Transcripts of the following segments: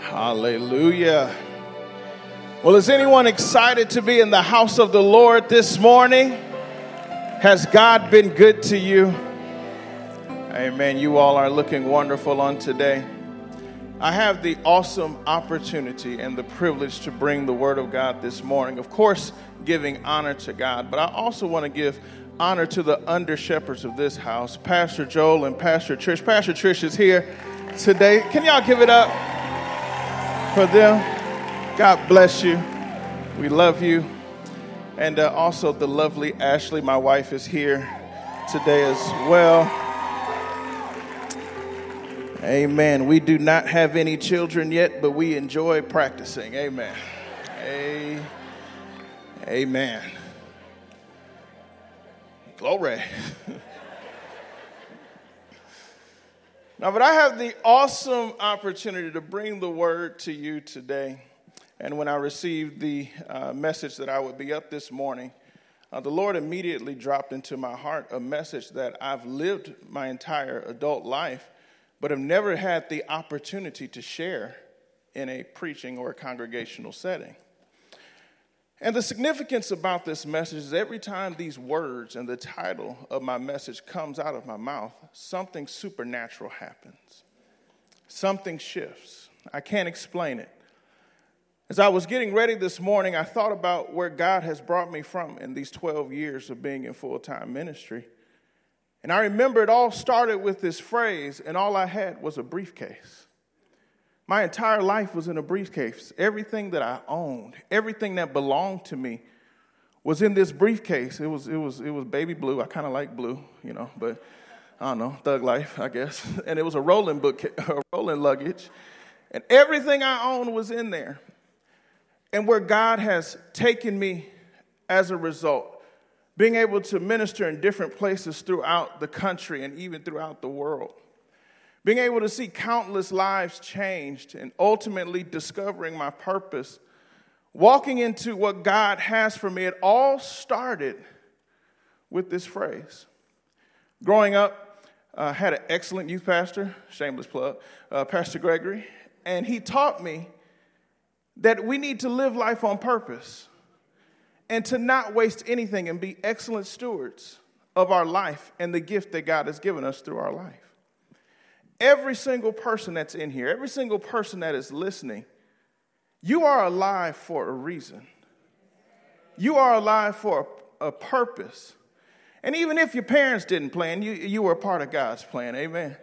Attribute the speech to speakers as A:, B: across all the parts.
A: Hallelujah. Well, is anyone excited to be in the house of the Lord this morning? Has God been good to you? Amen. You all are looking wonderful on today. I have the awesome opportunity and the privilege to bring the Word of God this morning. Of course, giving honor to God, but I also want to give honor to the under shepherds of this house, Pastor Joel and Pastor Trish. Pastor Trish is here today. Can y'all give it up for them? God bless you. We love you. And uh, also, the lovely Ashley, my wife, is here today as well. Amen. We do not have any children yet, but we enjoy practicing. Amen. Amen. Glory. now, but I have the awesome opportunity to bring the word to you today. And when I received the uh, message that I would be up this morning, uh, the Lord immediately dropped into my heart a message that I've lived my entire adult life, but have never had the opportunity to share in a preaching or a congregational setting. And the significance about this message is every time these words and the title of my message comes out of my mouth, something supernatural happens. Something shifts. I can't explain it. As I was getting ready this morning, I thought about where God has brought me from in these 12 years of being in full time ministry. And I remember it all started with this phrase, and all I had was a briefcase. My entire life was in a briefcase. Everything that I owned, everything that belonged to me was in this briefcase. It was, it was, it was baby blue. I kind of like blue, you know, but I don't know, thug life, I guess. And it was a rolling book, a rolling luggage. And everything I owned was in there. And where God has taken me as a result, being able to minister in different places throughout the country and even throughout the world being able to see countless lives changed and ultimately discovering my purpose, walking into what God has for me, it all started with this phrase. Growing up, I uh, had an excellent youth pastor, shameless plug, uh, Pastor Gregory, and he taught me that we need to live life on purpose and to not waste anything and be excellent stewards of our life and the gift that God has given us through our life. Every single person that's in here, every single person that is listening, you are alive for a reason. You are alive for a, a purpose. And even if your parents didn't plan, you, you were a part of God's plan. Amen.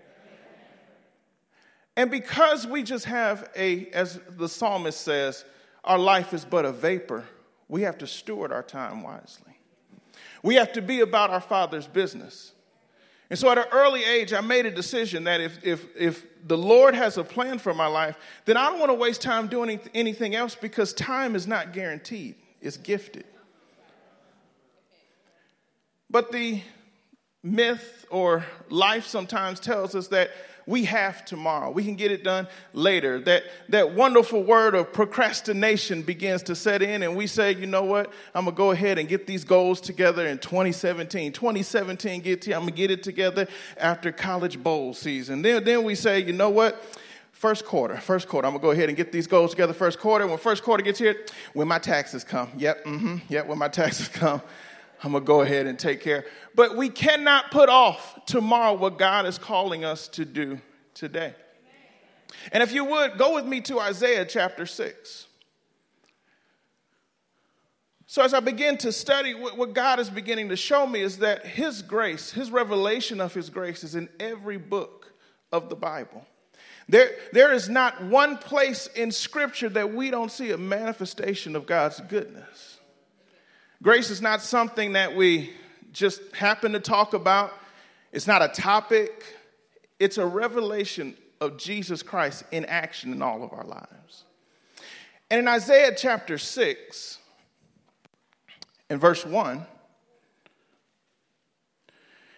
A: And because we just have a, as the psalmist says, our life is but a vapor, we have to steward our time wisely. We have to be about our Father's business. And so at an early age, I made a decision that if, if, if the Lord has a plan for my life, then I don't want to waste time doing anything else because time is not guaranteed, it's gifted. But the myth or life sometimes tells us that we have tomorrow. We can get it done later. That, that wonderful word of procrastination begins to set in, and we say, you know what? I'm going to go ahead and get these goals together in 2017. 2017, get to, I'm going to get it together after college bowl season. Then, then we say, you know what? First quarter, first quarter. I'm gonna go ahead and get these goals together first quarter. When first quarter gets here, when my taxes come. Yep, mm-hmm, yep, when my taxes come. I'm going to go ahead and take care. But we cannot put off tomorrow what God is calling us to do today. And if you would, go with me to Isaiah chapter 6. So, as I begin to study, what God is beginning to show me is that His grace, His revelation of His grace, is in every book of the Bible. There, there is not one place in Scripture that we don't see a manifestation of God's goodness. Grace is not something that we just happen to talk about, it's not a topic, it's a revelation of Jesus Christ in action in all of our lives. And in Isaiah chapter 6, in verse 1,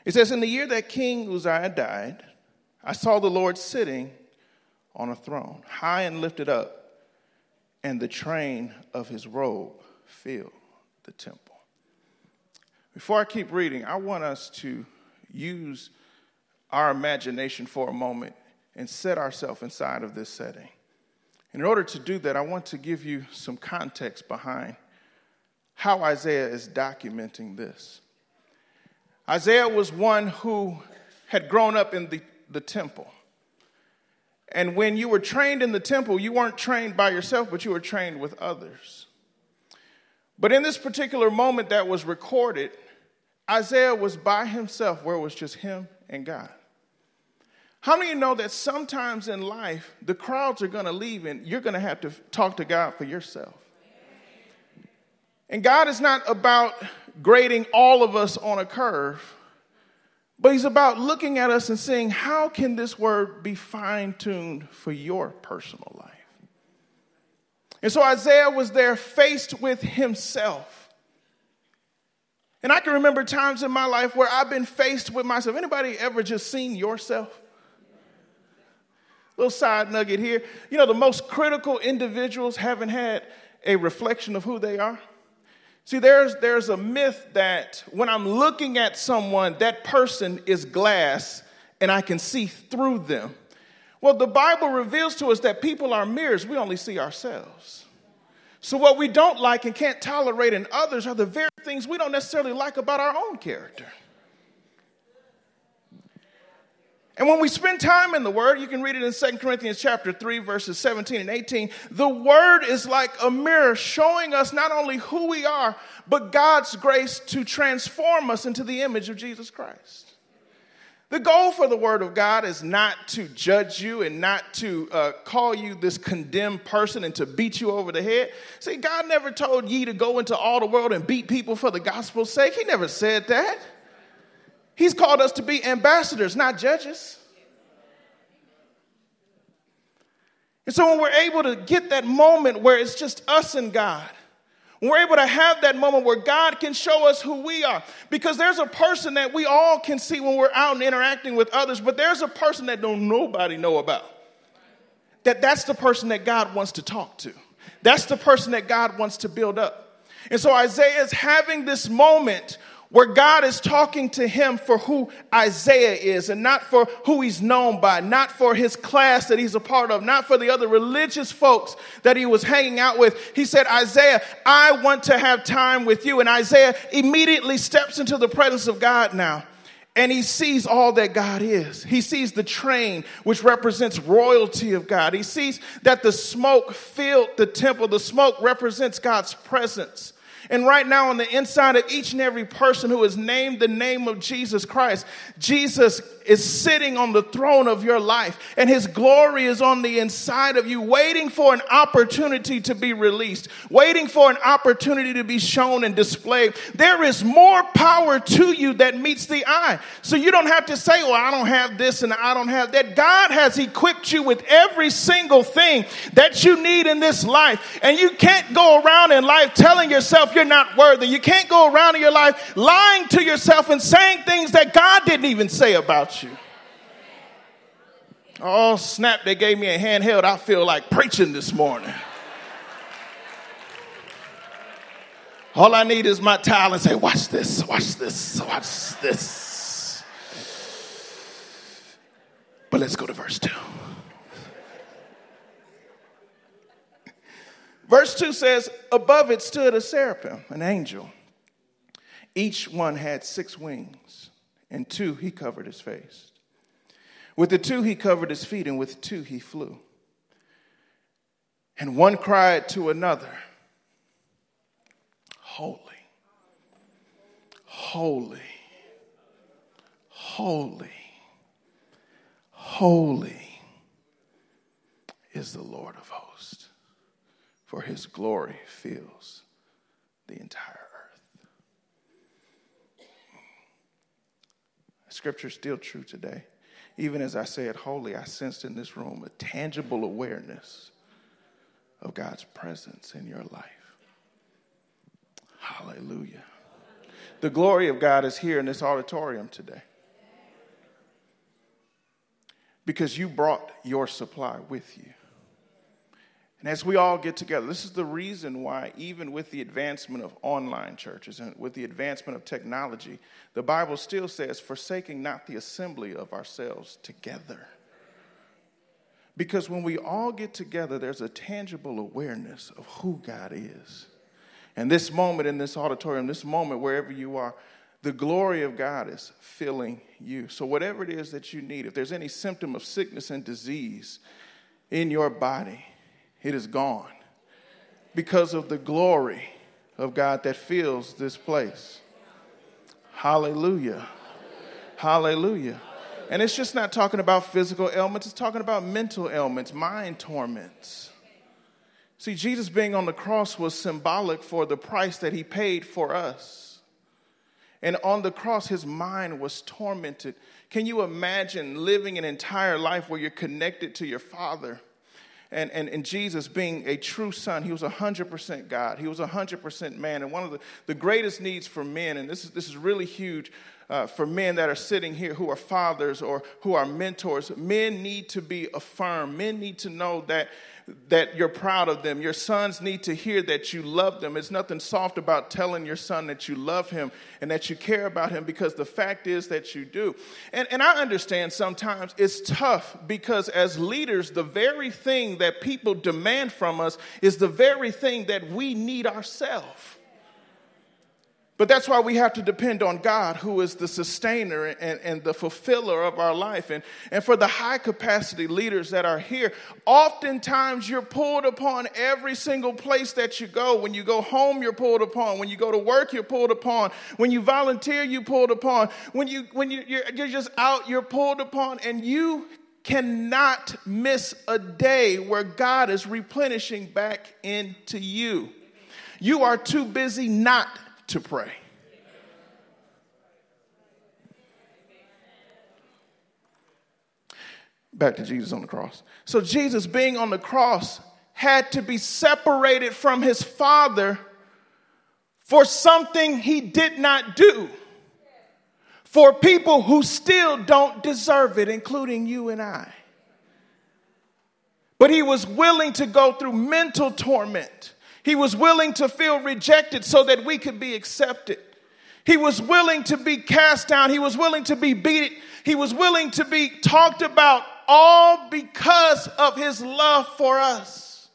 A: it says, In the year that King Uzziah died, I saw the Lord sitting on a throne, high and lifted up, and the train of his robe filled the temple. Before I keep reading, I want us to use our imagination for a moment and set ourselves inside of this setting. In order to do that, I want to give you some context behind how Isaiah is documenting this. Isaiah was one who had grown up in the, the temple. And when you were trained in the temple, you weren't trained by yourself, but you were trained with others. But in this particular moment that was recorded, Isaiah was by himself, where it was just him and God. How many of you know that sometimes in life, the crowds are going to leave and you're going to have to talk to God for yourself? And God is not about grading all of us on a curve, but He's about looking at us and seeing how can this word be fine tuned for your personal life? And so Isaiah was there faced with himself. And I can remember times in my life where I've been faced with myself. Anybody ever just seen yourself? Little side nugget here. You know, the most critical individuals haven't had a reflection of who they are. See, there's, there's a myth that when I'm looking at someone, that person is glass and I can see through them. Well, the Bible reveals to us that people are mirrors, we only see ourselves. So, what we don't like and can't tolerate in others are the very things we don't necessarily like about our own character. And when we spend time in the Word, you can read it in 2 Corinthians chapter 3, verses 17 and 18. The Word is like a mirror showing us not only who we are, but God's grace to transform us into the image of Jesus Christ. The goal for the Word of God is not to judge you and not to uh, call you this condemned person and to beat you over the head. See, God never told ye to go into all the world and beat people for the gospel's sake. He never said that. He's called us to be ambassadors, not judges. And so when we're able to get that moment where it's just us and God, we're able to have that moment where God can show us who we are, because there's a person that we all can see when we're out and interacting with others, but there's a person that don't nobody know about. That that's the person that God wants to talk to. That's the person that God wants to build up. And so Isaiah is having this moment where God is talking to him for who Isaiah is and not for who he's known by, not for his class that he's a part of, not for the other religious folks that he was hanging out with. He said, Isaiah, I want to have time with you. And Isaiah immediately steps into the presence of God now. And he sees all that God is. He sees the train, which represents royalty of God. He sees that the smoke filled the temple. The smoke represents God's presence. And right now, on the inside of each and every person who has named the name of Jesus Christ, Jesus is sitting on the throne of your life, and his glory is on the inside of you, waiting for an opportunity to be released, waiting for an opportunity to be shown and displayed. There is more power to you that meets the eye. So you don't have to say, Well, I don't have this and I don't have that. God has equipped you with every single thing that you need in this life, and you can't go around in life telling yourself you're not worthy. You can't go around in your life lying to yourself and saying things that God didn't even say about you you. Oh, snap, they gave me a handheld. I feel like preaching this morning. All I need is my towel and say, Watch this, watch this, watch this. But let's go to verse 2. Verse 2 says, Above it stood a seraphim, an angel. Each one had six wings and two he covered his face. With the two he covered his feet, and with two he flew. And one cried to another, Holy, holy, holy, holy is the Lord of hosts, for his glory fills the entire Scripture is still true today. Even as I said holy, I sensed in this room a tangible awareness of God's presence in your life. Hallelujah. The glory of God is here in this auditorium today. Because you brought your supply with you. And as we all get together, this is the reason why, even with the advancement of online churches and with the advancement of technology, the Bible still says, forsaking not the assembly of ourselves together. Because when we all get together, there's a tangible awareness of who God is. And this moment in this auditorium, this moment wherever you are, the glory of God is filling you. So, whatever it is that you need, if there's any symptom of sickness and disease in your body, it is gone because of the glory of God that fills this place. Hallelujah. Hallelujah. And it's just not talking about physical ailments, it's talking about mental ailments, mind torments. See, Jesus being on the cross was symbolic for the price that he paid for us. And on the cross, his mind was tormented. Can you imagine living an entire life where you're connected to your Father? And, and, and Jesus being a true son, he was 100% God. He was 100% man. And one of the, the greatest needs for men, and this is, this is really huge uh, for men that are sitting here who are fathers or who are mentors, men need to be affirmed. Men need to know that that you're proud of them. Your sons need to hear that you love them. It's nothing soft about telling your son that you love him and that you care about him because the fact is that you do. And, and I understand sometimes it's tough because as leaders, the very thing that people demand from us is the very thing that we need ourselves. But that's why we have to depend on God, who is the sustainer and, and the fulfiller of our life. And, and for the high capacity leaders that are here, oftentimes you're pulled upon every single place that you go. When you go home, you're pulled upon. When you go to work, you're pulled upon. When you volunteer, you're pulled upon. When, you, when you, you're, you're just out, you're pulled upon. And you cannot miss a day where God is replenishing back into you. You are too busy not to pray. Back to Jesus on the cross. So, Jesus being on the cross had to be separated from his Father for something he did not do. For people who still don't deserve it, including you and I. But he was willing to go through mental torment he was willing to feel rejected so that we could be accepted. He was willing to be cast down. He was willing to be beaten. He was willing to be talked about all because of his love for us.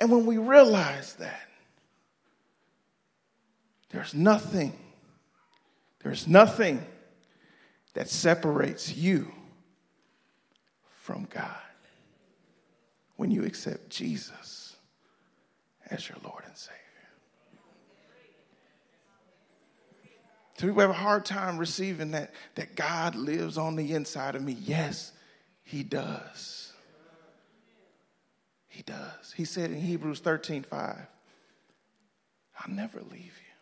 A: And when we realize that, there's nothing, there's nothing that separates you from God when you accept Jesus as your Lord and Savior. So people have a hard time receiving that, that God lives on the inside of me. Yes, He does. He does. He said in Hebrews 13 5, I'll never leave you.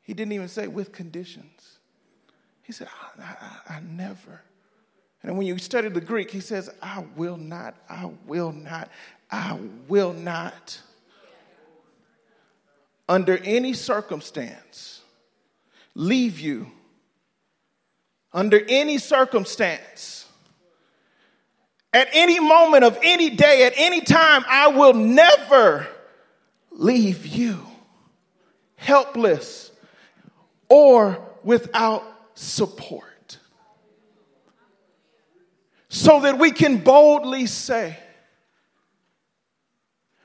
A: He didn't even say with conditions. He said, I, I, I never and when you study the Greek, he says, I will not, I will not, I will not, under any circumstance, leave you. Under any circumstance, at any moment of any day, at any time, I will never leave you helpless or without support so that we can boldly say,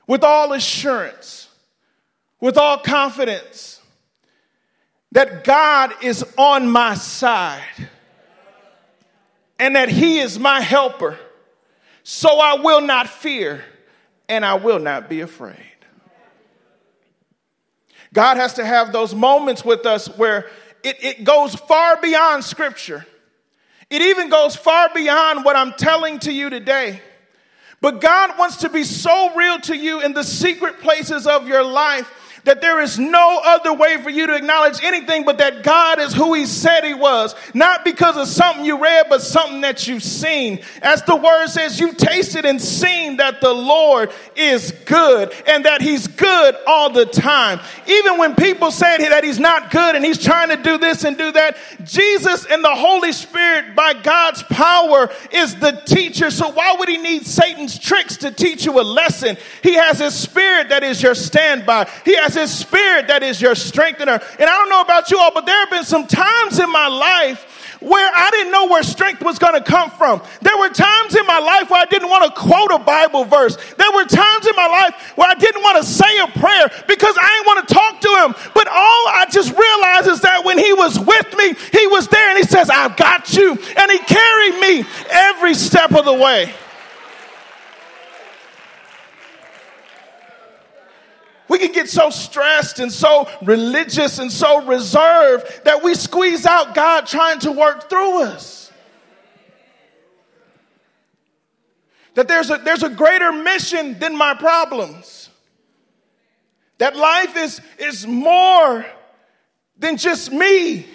A: with all assurance, with all confidence, that God is on my side and that He is my helper. So I will not fear and I will not be afraid. God has to have those moments with us where it, it goes far beyond Scripture it even goes far beyond what I'm telling to you today. But God wants to be so real to you in the secret places of your life that there is no other way for you to acknowledge anything but that God is who He said He was. Not because of something you read, but something that you've seen. As the word says, you've tasted and seen that the Lord is good and that He's good all the time. Even when people say that He's not good and He's trying to do this and do that, Jesus and the Holy Spirit, by God's power, is the teacher. So why would He need Satan's tricks to teach you a lesson? He has His Spirit that is your standby. He has His Spirit that is your strengthener. And I don't know about you all, but there have been some times in my life where I didn't know where strength was going to come from. There were times in my life where I didn't want to quote a Bible verse. There were times in my life where I didn't want to say a prayer because I didn't want to talk to him. But all I just realized is that when he was with me, he was there and he says, I've got you. And he carried me every step of the way. We can get so stressed and so religious and so reserved that we squeeze out God trying to work through us. That there's a, there's a greater mission than my problems. That life is, is more than just me.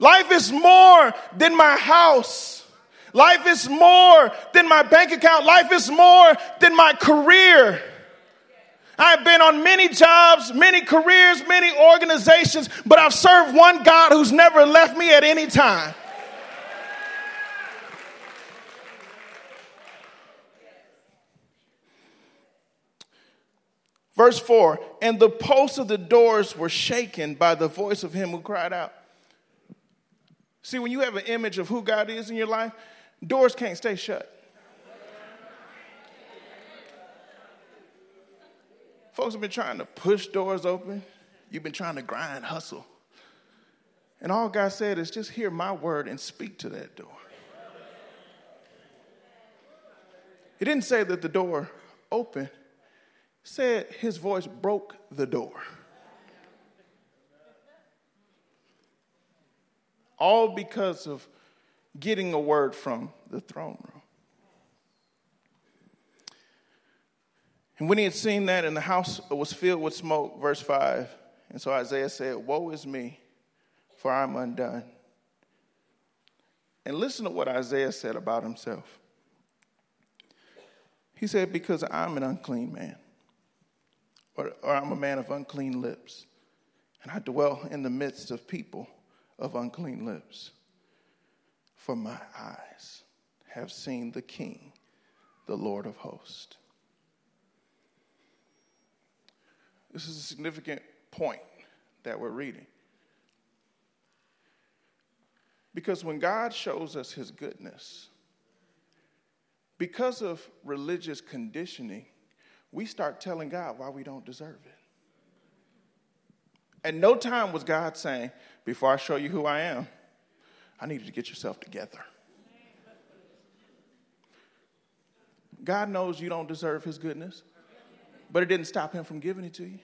A: Life is more than my house. Life is more than my bank account. Life is more than my career. I've been on many jobs, many careers, many organizations, but I've served one God who's never left me at any time. Verse 4 And the posts of the doors were shaken by the voice of him who cried out. See, when you have an image of who God is in your life, doors can't stay shut. Folks have been trying to push doors open. You've been trying to grind, hustle. And all God said is just hear my word and speak to that door. He didn't say that the door opened, he said his voice broke the door. All because of getting a word from the throne room. And when he had seen that, and the house was filled with smoke, verse 5, and so Isaiah said, Woe is me, for I'm undone. And listen to what Isaiah said about himself. He said, Because I'm an unclean man, or, or I'm a man of unclean lips, and I dwell in the midst of people of unclean lips. For my eyes have seen the King, the Lord of hosts. This is a significant point that we're reading. Because when God shows us his goodness, because of religious conditioning, we start telling God why we don't deserve it. At no time was God saying, Before I show you who I am, I need you to get yourself together. God knows you don't deserve his goodness, but it didn't stop him from giving it to you.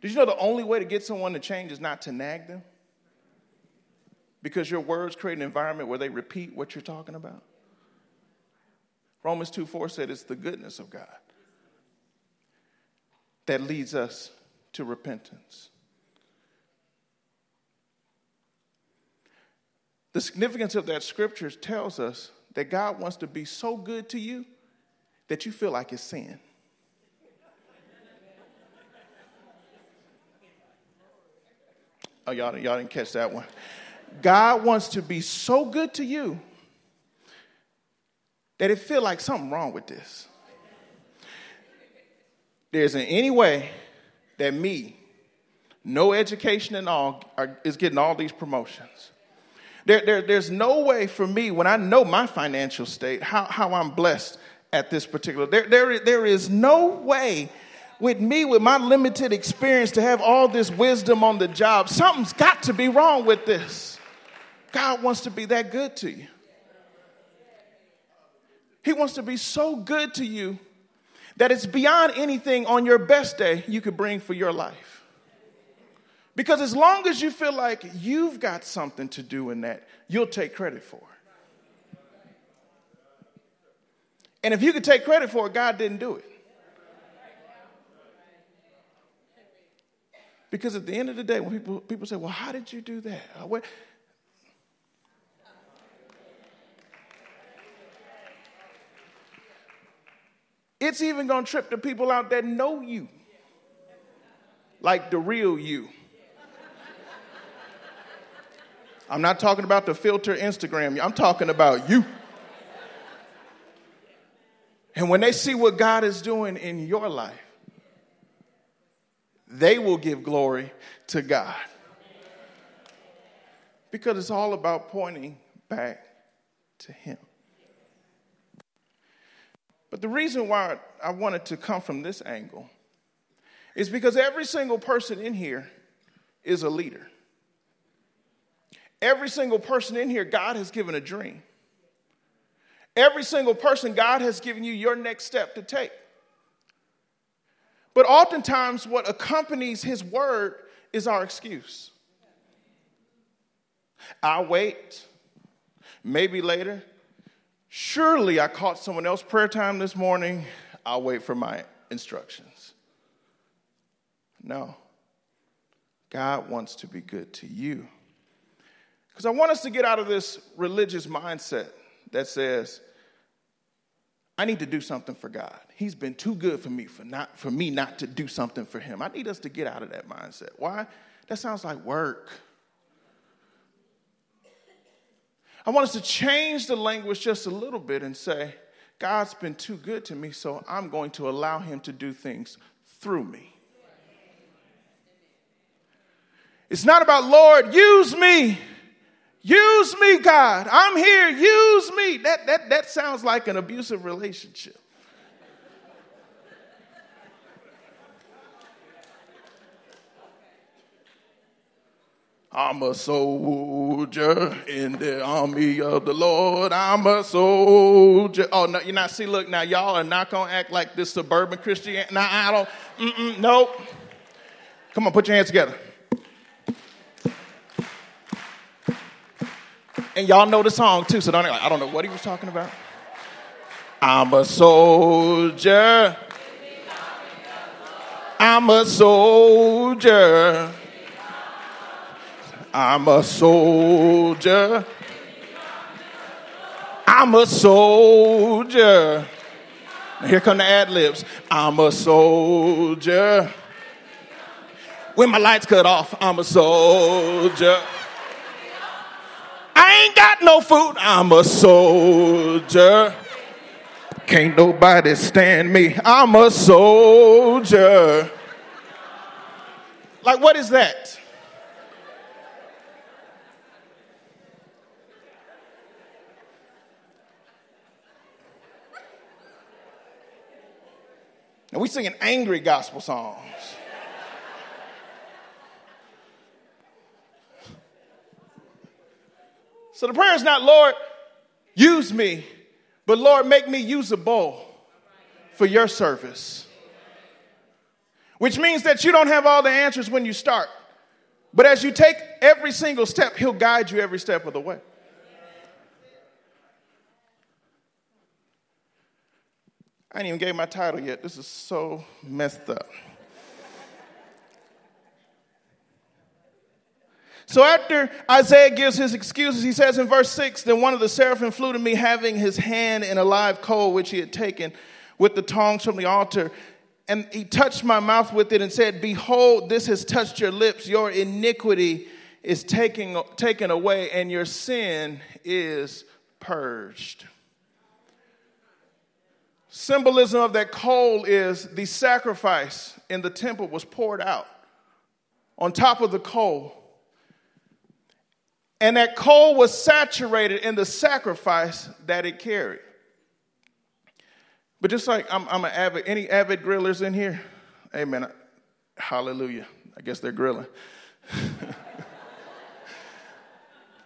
A: Did you know the only way to get someone to change is not to nag them? Because your words create an environment where they repeat what you're talking about. Romans 2 4 said it's the goodness of God that leads us to repentance. The significance of that scripture tells us that God wants to be so good to you that you feel like it's sin. Oh, y'all, y'all didn't catch that one. God wants to be so good to you that it feel like something wrong with this. There isn't any way that me, no education and all, are, is getting all these promotions. There, there, there's no way for me, when I know my financial state, how, how I'm blessed at this particular, there, there, there is no way with me, with my limited experience, to have all this wisdom on the job. Something's got to be wrong with this. God wants to be that good to you. He wants to be so good to you that it's beyond anything on your best day you could bring for your life. Because as long as you feel like you've got something to do in that, you'll take credit for it. And if you could take credit for it, God didn't do it. Because at the end of the day, when people, people say, well, how did you do that? It's even going to trip the people out that know you, like the real you. I'm not talking about the filter Instagram, I'm talking about you. And when they see what God is doing in your life, they will give glory to God. Because it's all about pointing back to Him. But the reason why I wanted to come from this angle is because every single person in here is a leader. Every single person in here, God has given a dream. Every single person, God has given you your next step to take. But oftentimes, what accompanies His word is our excuse. I'll wait, maybe later. Surely I caught someone else prayer time this morning. I'll wait for my instructions. No. God wants to be good to you. Because I want us to get out of this religious mindset that says, I need to do something for God. He's been too good for me for not for me not to do something for him. I need us to get out of that mindset. Why? That sounds like work. I want us to change the language just a little bit and say, God's been too good to me, so I'm going to allow him to do things through me. It's not about, Lord, use me. Use me, God. I'm here. Use me. That, that, that sounds like an abusive relationship. I'm a soldier in the army of the Lord. I'm a soldier. Oh, no, you're not. See, look, now, y'all are not to act like this suburban Christian. Now, I don't. Mm-mm, nope. Come on, put your hands together. And y'all know the song too, so don't I don't know what he was talking about. I'm a soldier. I'm a soldier. I'm a soldier. I'm a soldier. Here come the ad libs. I'm a soldier. When my lights cut off, I'm a soldier. I ain't got no food. I'm a soldier. Can't nobody stand me. I'm a soldier. Like, what is that? And we sing an angry gospel songs. So the prayer is not, Lord, use me, but Lord, make me usable for your service. Which means that you don't have all the answers when you start. But as you take every single step, He'll guide you every step of the way. I ain't even gave my title yet. This is so messed up. So after Isaiah gives his excuses, he says in verse 6 Then one of the seraphim flew to me, having his hand in a live coal which he had taken with the tongs from the altar. And he touched my mouth with it and said, Behold, this has touched your lips. Your iniquity is taken, taken away, and your sin is purged. Symbolism of that coal is the sacrifice in the temple was poured out on top of the coal and that coal was saturated in the sacrifice that it carried. But just like I'm, I'm an avid, any avid grillers in here? Amen. Hallelujah. I guess they're grilling.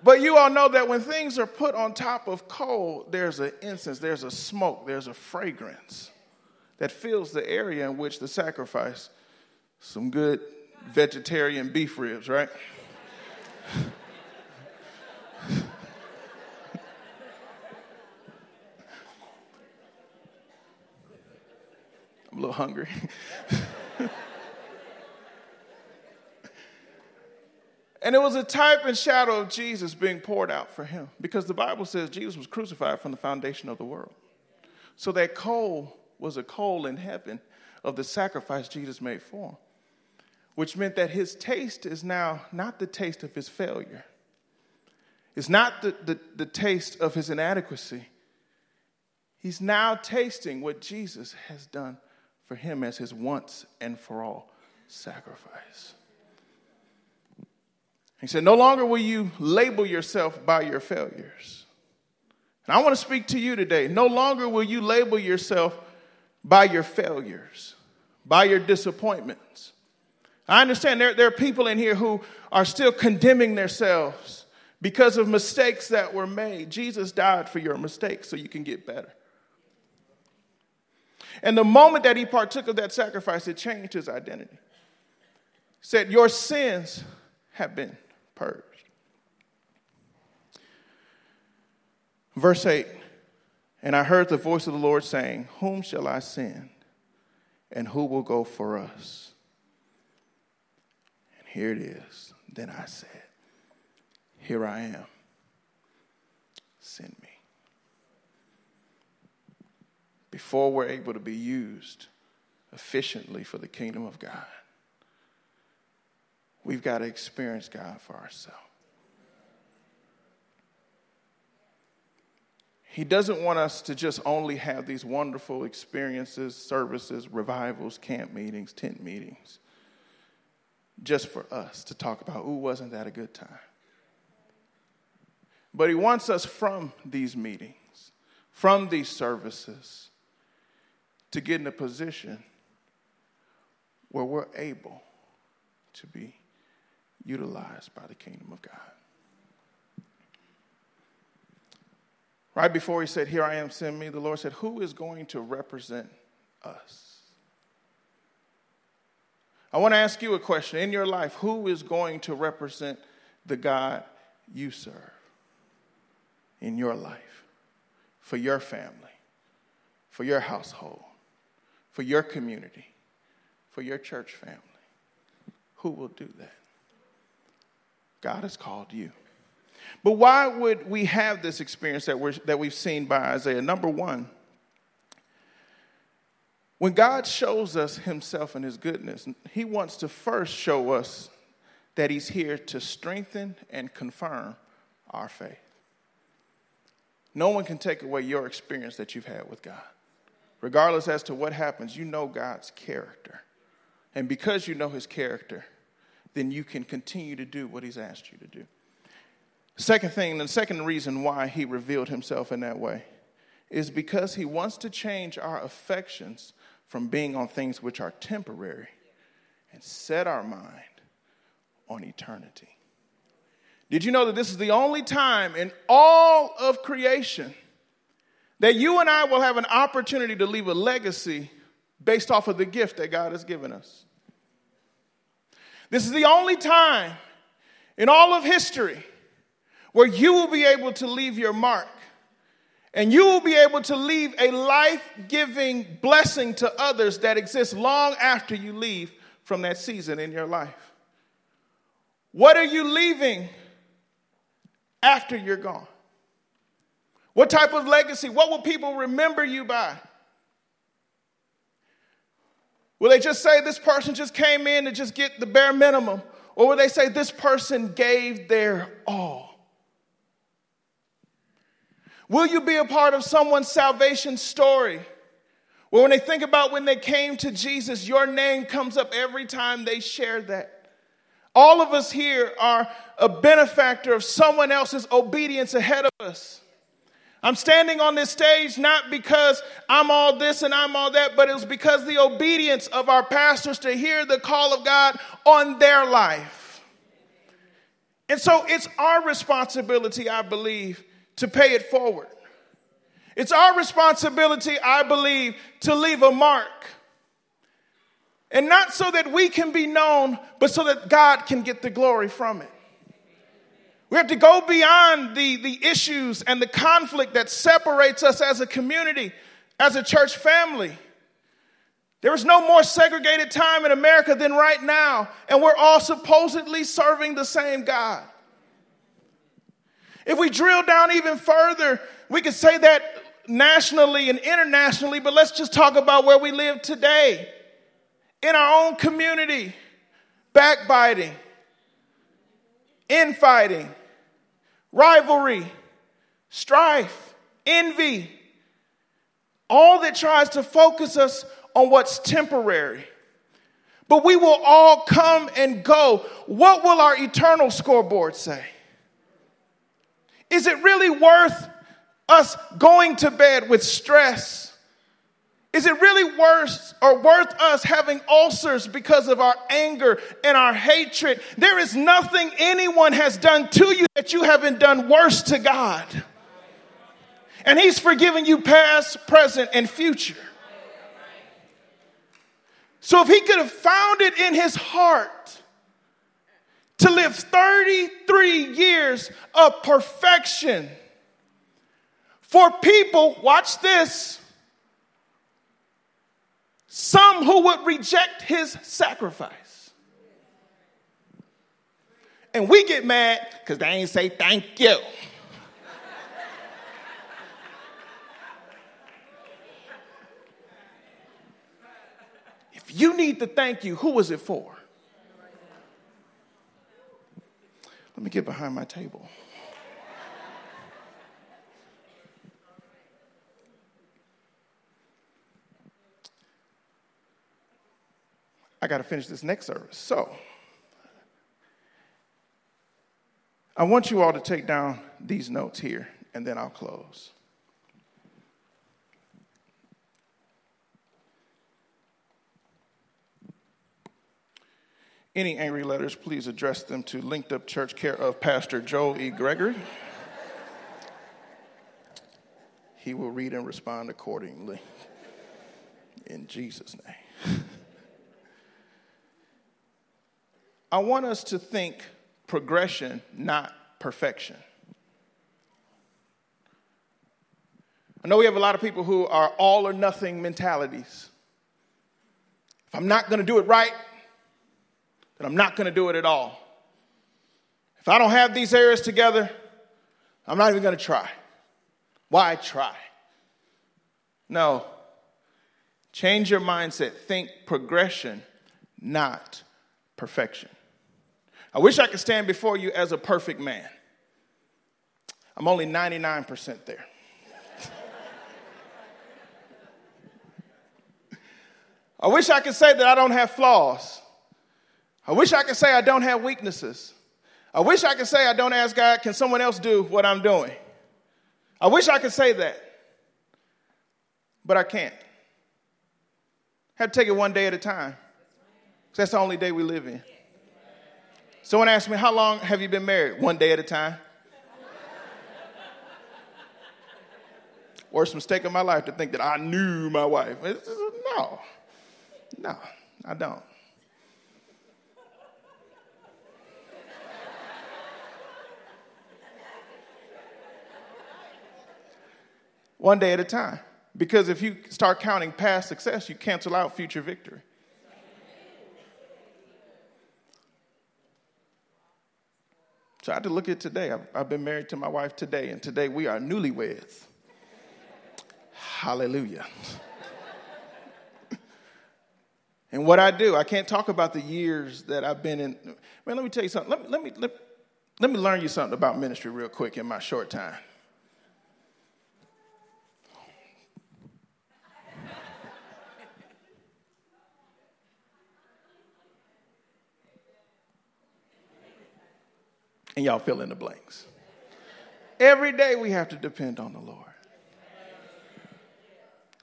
A: but you all know that when things are put on top of coal, there's an incense, there's a smoke, there's a fragrance that fills the area in which the sacrifice, some good vegetarian beef ribs, right? I'm a little hungry. and it was a type and shadow of Jesus being poured out for him because the Bible says Jesus was crucified from the foundation of the world. So that coal was a coal in heaven of the sacrifice Jesus made for him, which meant that his taste is now not the taste of his failure, it's not the, the, the taste of his inadequacy. He's now tasting what Jesus has done for him as his once and for all sacrifice. He said, No longer will you label yourself by your failures. And I want to speak to you today. No longer will you label yourself by your failures, by your disappointments. I understand there, there are people in here who are still condemning themselves because of mistakes that were made. Jesus died for your mistakes so you can get better. And the moment that he partook of that sacrifice, it changed his identity. He said, Your sins have been purged. Verse 8 And I heard the voice of the Lord saying, Whom shall I send? And who will go for us? And here it is. Then I said, Here I am. Send me. Before we're able to be used efficiently for the kingdom of God, we've got to experience God for ourselves. He doesn't want us to just only have these wonderful experiences, services, revivals, camp meetings, tent meetings, just for us to talk about, ooh, wasn't that a good time? But He wants us from these meetings, from these services, to get in a position where we're able to be utilized by the kingdom of God. Right before he said, Here I am, send me, the Lord said, Who is going to represent us? I want to ask you a question. In your life, who is going to represent the God you serve in your life, for your family, for your household, for your community, for your church family? Who will do that? God has called you. But why would we have this experience that, we're, that we've seen by Isaiah? Number one, when God shows us himself and his goodness, he wants to first show us that he's here to strengthen and confirm our faith. No one can take away your experience that you've had with God. Regardless as to what happens, you know God's character. And because you know his character, then you can continue to do what he's asked you to do. Second thing, the second reason why he revealed himself in that way is because he wants to change our affections from being on things which are temporary and set our mind on eternity. Did you know that this is the only time in all of creation that you and I will have an opportunity to leave a legacy based off of the gift that God has given us? This is the only time in all of history where you will be able to leave your mark and you will be able to leave a life giving blessing to others that exists long after you leave from that season in your life. What are you leaving after you're gone? What type of legacy? What will people remember you by? Will they just say this person just came in to just get the bare minimum? Or will they say this person gave their all? Will you be a part of someone's salvation story? Well, when they think about when they came to Jesus, your name comes up every time they share that. All of us here are a benefactor of someone else's obedience ahead of us. I'm standing on this stage not because I'm all this and I'm all that, but it was because the obedience of our pastors to hear the call of God on their life. And so it's our responsibility, I believe, to pay it forward. It's our responsibility, I believe, to leave a mark. And not so that we can be known, but so that God can get the glory from it. We have to go beyond the, the issues and the conflict that separates us as a community, as a church family. There is no more segregated time in America than right now, and we're all supposedly serving the same God. If we drill down even further, we could say that nationally and internationally, but let's just talk about where we live today. In our own community, backbiting, infighting, rivalry, strife, envy, all that tries to focus us on what's temporary. But we will all come and go. What will our eternal scoreboard say? Is it really worth us going to bed with stress? Is it really worse or worth us having ulcers because of our anger and our hatred? There is nothing anyone has done to you that you haven't done worse to God. And He's forgiven you past, present, and future. So if He could have found it in His heart to live 33 years of perfection for people, watch this some who would reject his sacrifice. And we get mad because they ain't say thank you. if you need to thank you, who was it for? Let me get behind my table. I got to finish this next service. So, I want you all to take down these notes here, and then I'll close. Any angry letters, please address them to Linked Up Church, care of Pastor Joel E. Gregory. he will read and respond accordingly. In Jesus' name. I want us to think progression, not perfection. I know we have a lot of people who are all or nothing mentalities. If I'm not going to do it right, then I'm not going to do it at all. If I don't have these areas together, I'm not even going to try. Why try? No. Change your mindset. Think progression, not perfection. I wish I could stand before you as a perfect man. I'm only 99% there. I wish I could say that I don't have flaws. I wish I could say I don't have weaknesses. I wish I could say I don't ask God, can someone else do what I'm doing? I wish I could say that, but I can't. I have to take it one day at a time. That's the only day we live in. Someone asked me, How long have you been married? One day at a time. Worst mistake of my life to think that I knew my wife. No, no, I don't. One day at a time. Because if you start counting past success, you cancel out future victory. So I had to look at today. I've, I've been married to my wife today, and today we are newlyweds. Hallelujah. and what I do, I can't talk about the years that I've been in. Man, let me tell you something. Let me, let me, let, let me learn you something about ministry real quick in my short time. And y'all fill in the blanks. Every day we have to depend on the Lord.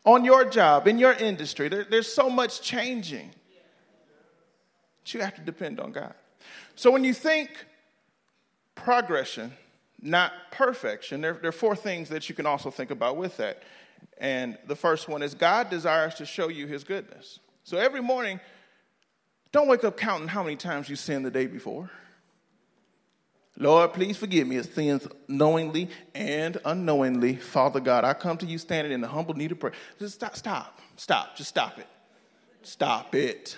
A: On your job, in your industry, there, there's so much changing. You have to depend on God. So when you think progression, not perfection, there, there are four things that you can also think about with that. And the first one is God desires to show you his goodness. So every morning, don't wake up counting how many times you sinned the day before. Lord, please forgive me of sins knowingly and unknowingly. Father God, I come to you standing in the humble need of prayer. Just stop, stop, stop, just stop it. Stop it.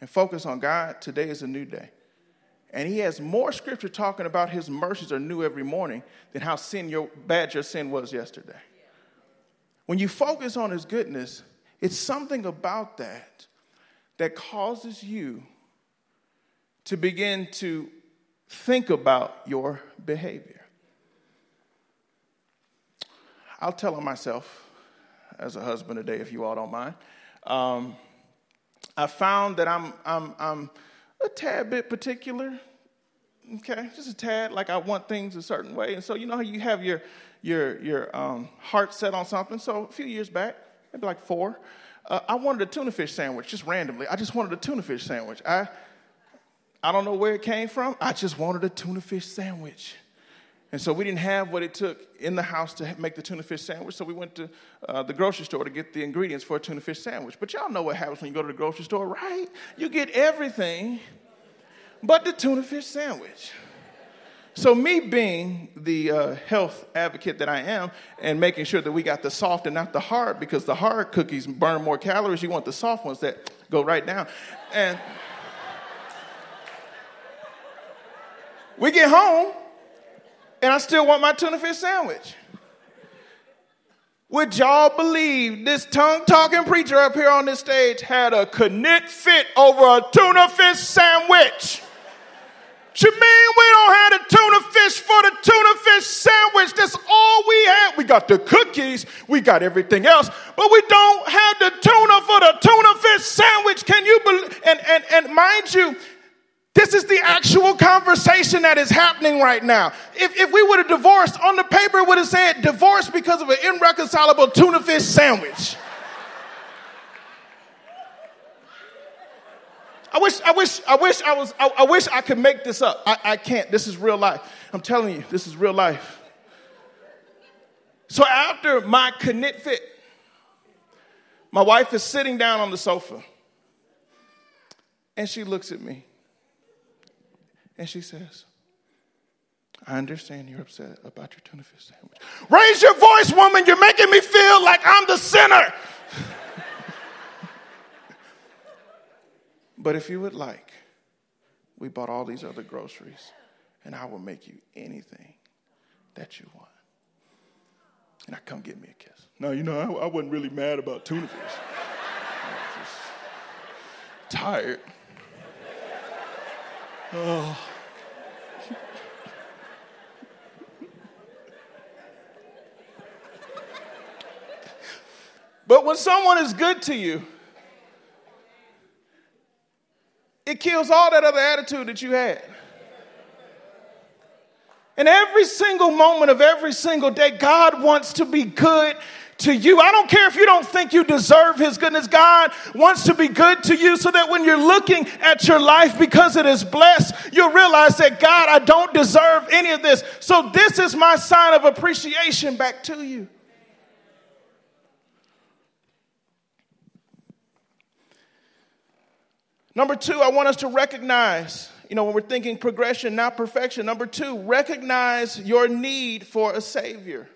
A: And focus on God. Today is a new day. And he has more scripture talking about his mercies are new every morning than how sin your bad your sin was yesterday. When you focus on his goodness, it's something about that that causes you to begin to think about your behavior. I'll tell on myself as a husband today, if you all don't mind. Um, I found that I'm, I'm, I'm a tad bit particular, okay, just a tad, like I want things a certain way. And so, you know how you have your, your, your um, heart set on something? So, a few years back, maybe like four, uh, I wanted a tuna fish sandwich just randomly. I just wanted a tuna fish sandwich. I, I don't know where it came from. I just wanted a tuna fish sandwich. And so we didn't have what it took in the house to make the tuna fish sandwich. So we went to uh, the grocery store to get the ingredients for a tuna fish sandwich. But y'all know what happens when you go to the grocery store, right? You get everything but the tuna fish sandwich. So, me being the uh, health advocate that I am and making sure that we got the soft and not the hard, because the hard cookies burn more calories, you want the soft ones that go right down. And we get home, and I still want my tuna fish sandwich. Would y'all believe this tongue talking preacher up here on this stage had a knit fit over a tuna fish sandwich? You mean we don't have the tuna fish for the tuna fish sandwich? That's all we have. We got the cookies, we got everything else, but we don't have the tuna for the tuna fish sandwich. Can you believe? And, and, and mind you, this is the actual conversation that is happening right now. If, if we would have divorced, on the paper it would have said divorce because of an irreconcilable tuna fish sandwich. I wish, I wish, I wish I was, I, I wish I could make this up. I, I can't. This is real life. I'm telling you, this is real life. So after my knit fit, my wife is sitting down on the sofa and she looks at me. And she says, I understand you're upset about your tuna fish sandwich. Raise your voice, woman. You're making me feel like I'm the sinner. but if you would like, we bought all these other groceries, and I will make you anything that you want. And I come get me a kiss. No, you know, I, I wasn't really mad about tuna fish. Tired. Oh. but when someone is good to you, it kills all that other attitude that you had. And every single moment of every single day, God wants to be good to you. I don't care if you don't think you deserve His goodness. God wants to be good to you so that when you're looking at your life because it is blessed, you'll realize that God, I don't deserve any of this. So this is my sign of appreciation back to you. Number two, I want us to recognize, you know, when we're thinking progression, not perfection. Number two, recognize your need for a Savior.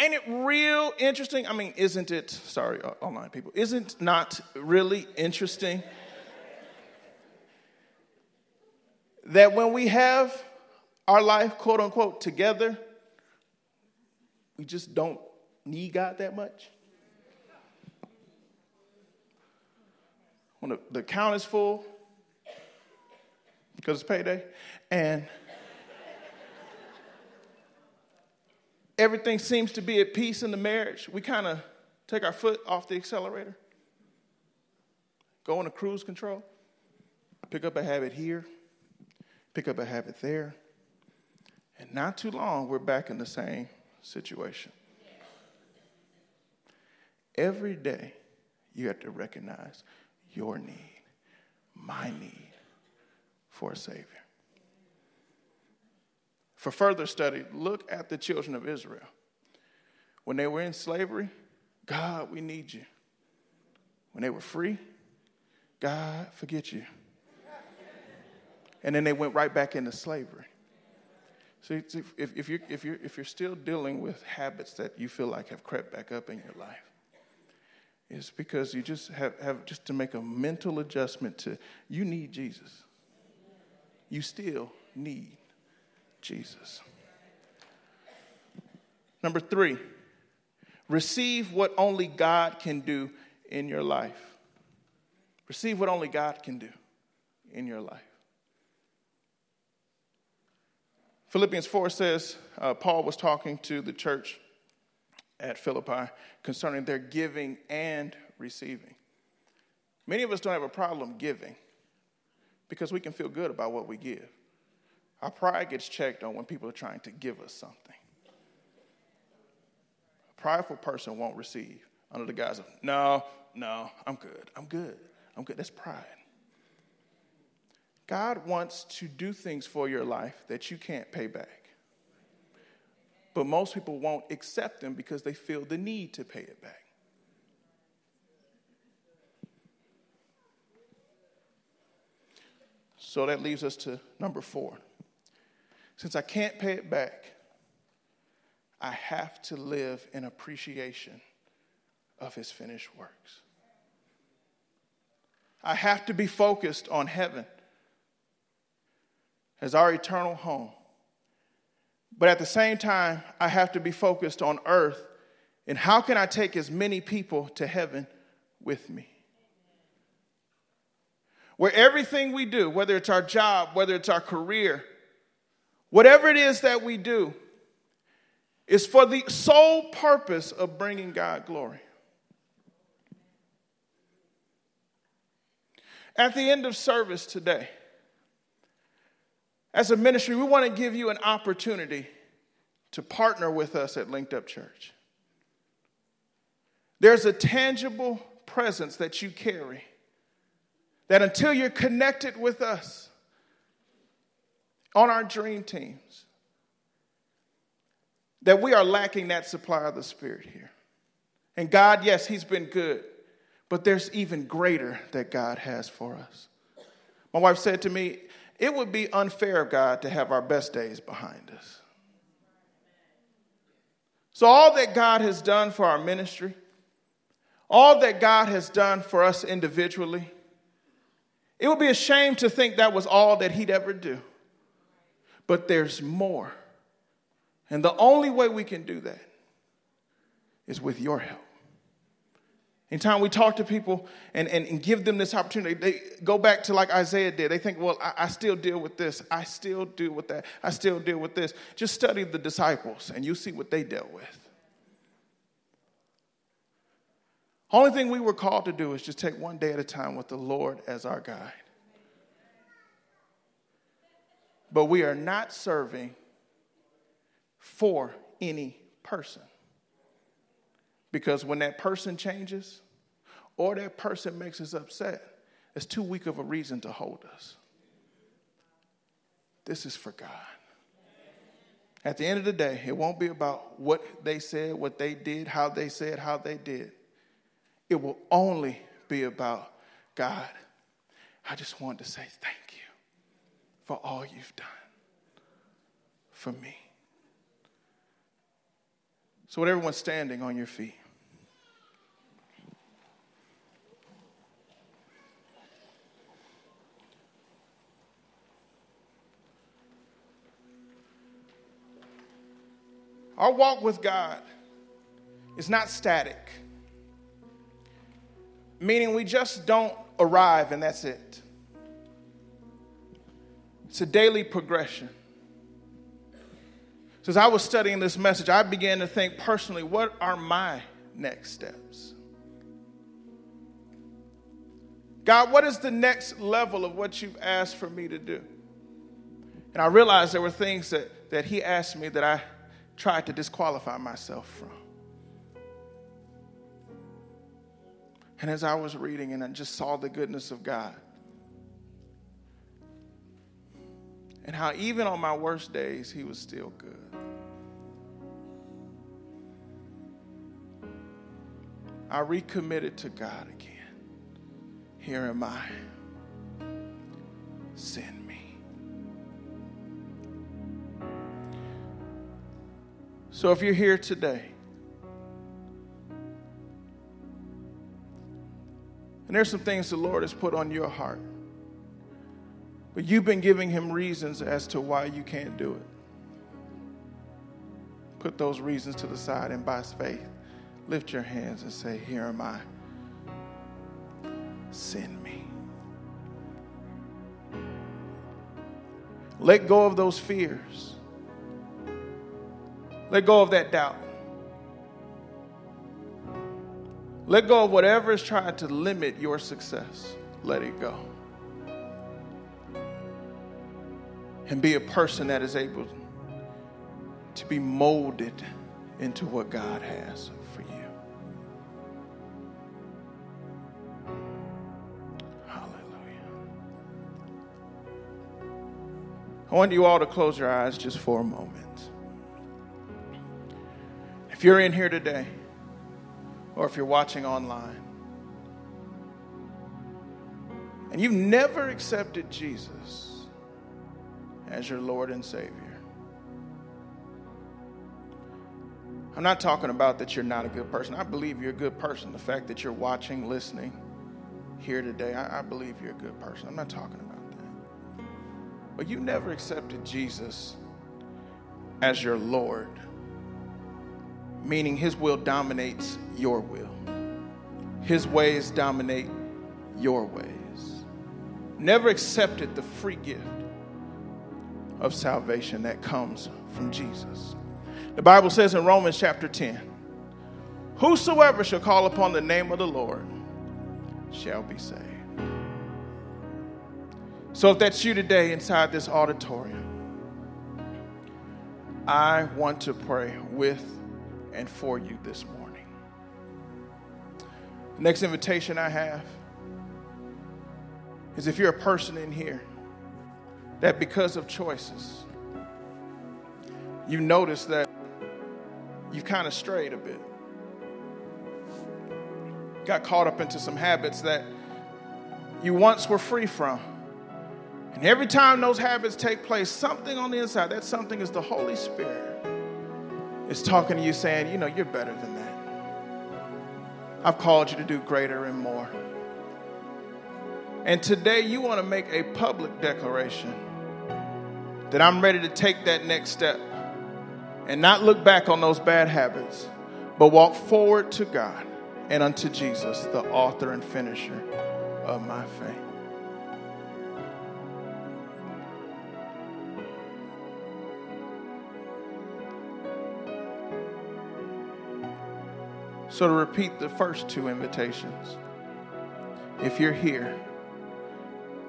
A: Ain't it real interesting? I mean, isn't it, sorry, online people, isn't not really interesting that when we have our life, quote unquote, together, we just don't need God that much? When the, the account is full, because it's payday, and everything seems to be at peace in the marriage, we kind of take our foot off the accelerator, go into cruise control, pick up a habit here, pick up a habit there, and not too long, we're back in the same situation. Every day, you have to recognize your need, my need for a Savior. For further study, look at the children of Israel. When they were in slavery, God, we need you. When they were free, God, forget you. And then they went right back into slavery. So if, if, you're, if, you're, if you're still dealing with habits that you feel like have crept back up in your life, it's because you just have, have just to make a mental adjustment to you need Jesus. You still need Jesus. Number three, receive what only God can do in your life. Receive what only God can do in your life. Philippians 4 says uh, Paul was talking to the church at Philippi concerning their giving and receiving. Many of us don't have a problem giving because we can feel good about what we give. Our pride gets checked on when people are trying to give us something. A prideful person won't receive under the guise of, no, no, I'm good, I'm good, I'm good. That's pride. God wants to do things for your life that you can't pay back. But most people won't accept them because they feel the need to pay it back. So that leaves us to number four. Since I can't pay it back, I have to live in appreciation of his finished works. I have to be focused on heaven as our eternal home. But at the same time, I have to be focused on earth and how can I take as many people to heaven with me? Where everything we do, whether it's our job, whether it's our career, whatever it is that we do, is for the sole purpose of bringing God glory. At the end of service today, as a ministry, we want to give you an opportunity to partner with us at Linked Up Church. There's a tangible presence that you carry that until you're connected with us on our dream teams, that we are lacking that supply of the Spirit here. And God, yes, He's been good, but there's even greater that God has for us. My wife said to me, it would be unfair of God to have our best days behind us. So, all that God has done for our ministry, all that God has done for us individually, it would be a shame to think that was all that He'd ever do. But there's more. And the only way we can do that is with your help. Anytime we talk to people and, and, and, give them this opportunity, they go back to like Isaiah did. They think, well, I, I, still deal with this. I still deal with that. I still deal with this. Just study the disciples and you see what they dealt with. Only thing we were called to do is just take one day at a time with the Lord as our guide. But we are not serving for any person. Because when that person changes, or that person makes us upset, it's too weak of a reason to hold us. This is for God. At the end of the day, it won't be about what they said, what they did, how they said, how they did. It will only be about God. I just wanted to say thank you for all you've done for me. So, with everyone standing on your feet, Our walk with God is not static, meaning we just don't arrive and that's it. It's a daily progression. So, as I was studying this message, I began to think personally, what are my next steps? God, what is the next level of what you've asked for me to do? And I realized there were things that, that He asked me that I tried to disqualify myself from. And as I was reading and I just saw the goodness of God, and how even on my worst days, He was still good. I recommitted to God again. Here am I. Send me. So if you're here today, and there's some things the Lord has put on your heart, but you've been giving Him reasons as to why you can't do it. Put those reasons to the side and by faith, lift your hands and say, Here am I. Send me. Let go of those fears. Let go of that doubt. Let go of whatever is trying to limit your success. Let it go. And be a person that is able to be molded into what God has for you. Hallelujah. I want you all to close your eyes just for a moment. If you're in here today, or if you're watching online, and you've never accepted Jesus as your Lord and Savior, I'm not talking about that you're not a good person. I believe you're a good person. The fact that you're watching, listening here today, I, I believe you're a good person. I'm not talking about that. But you never accepted Jesus as your Lord, meaning His will dominates your will, His ways dominate your ways. Never accepted the free gift of salvation that comes from Jesus. The Bible says in Romans chapter 10 Whosoever shall call upon the name of the Lord shall be saved. So, if that's you today inside this auditorium, I want to pray with and for you this morning. The next invitation I have is if you're a person in here that because of choices, you notice that you've kind of strayed a bit. Got caught up into some habits that you once were free from. And every time those habits take place, something on the inside, that something is the Holy Spirit, is talking to you saying, you know, you're better than that. I've called you to do greater and more. And today you want to make a public declaration that I'm ready to take that next step and not look back on those bad habits, but walk forward to God and unto Jesus, the author and finisher of my faith. So, to repeat the first two invitations, if you're here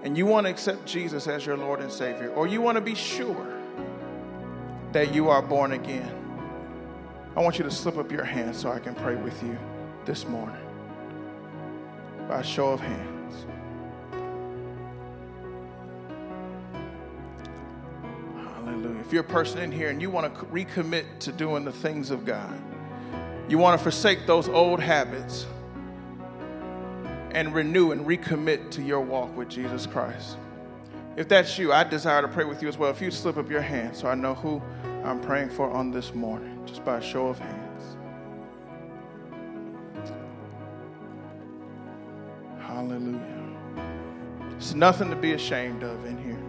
A: and you want to accept Jesus as your Lord and Savior, or you want to be sure that you are born again, I want you to slip up your hand so I can pray with you this morning by show of hands. Hallelujah. If you're a person in here and you want to recommit to doing the things of God, you want to forsake those old habits and renew and recommit to your walk with Jesus Christ. If that's you, I desire to pray with you as well. If you slip up your hand so I know who I'm praying for on this morning, just by a show of hands. Hallelujah. There's nothing to be ashamed of in here.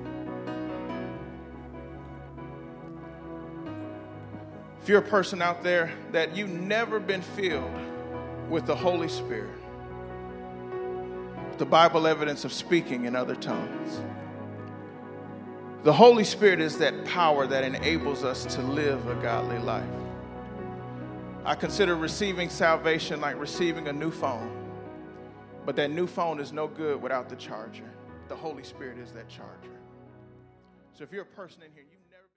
A: If you're a person out there that you've never been filled with the Holy Spirit, the Bible evidence of speaking in other tongues, the Holy Spirit is that power that enables us to live a godly life. I consider receiving salvation like receiving a new phone. But that new phone is no good without the charger. The Holy Spirit is that charger. So if you're a person in here,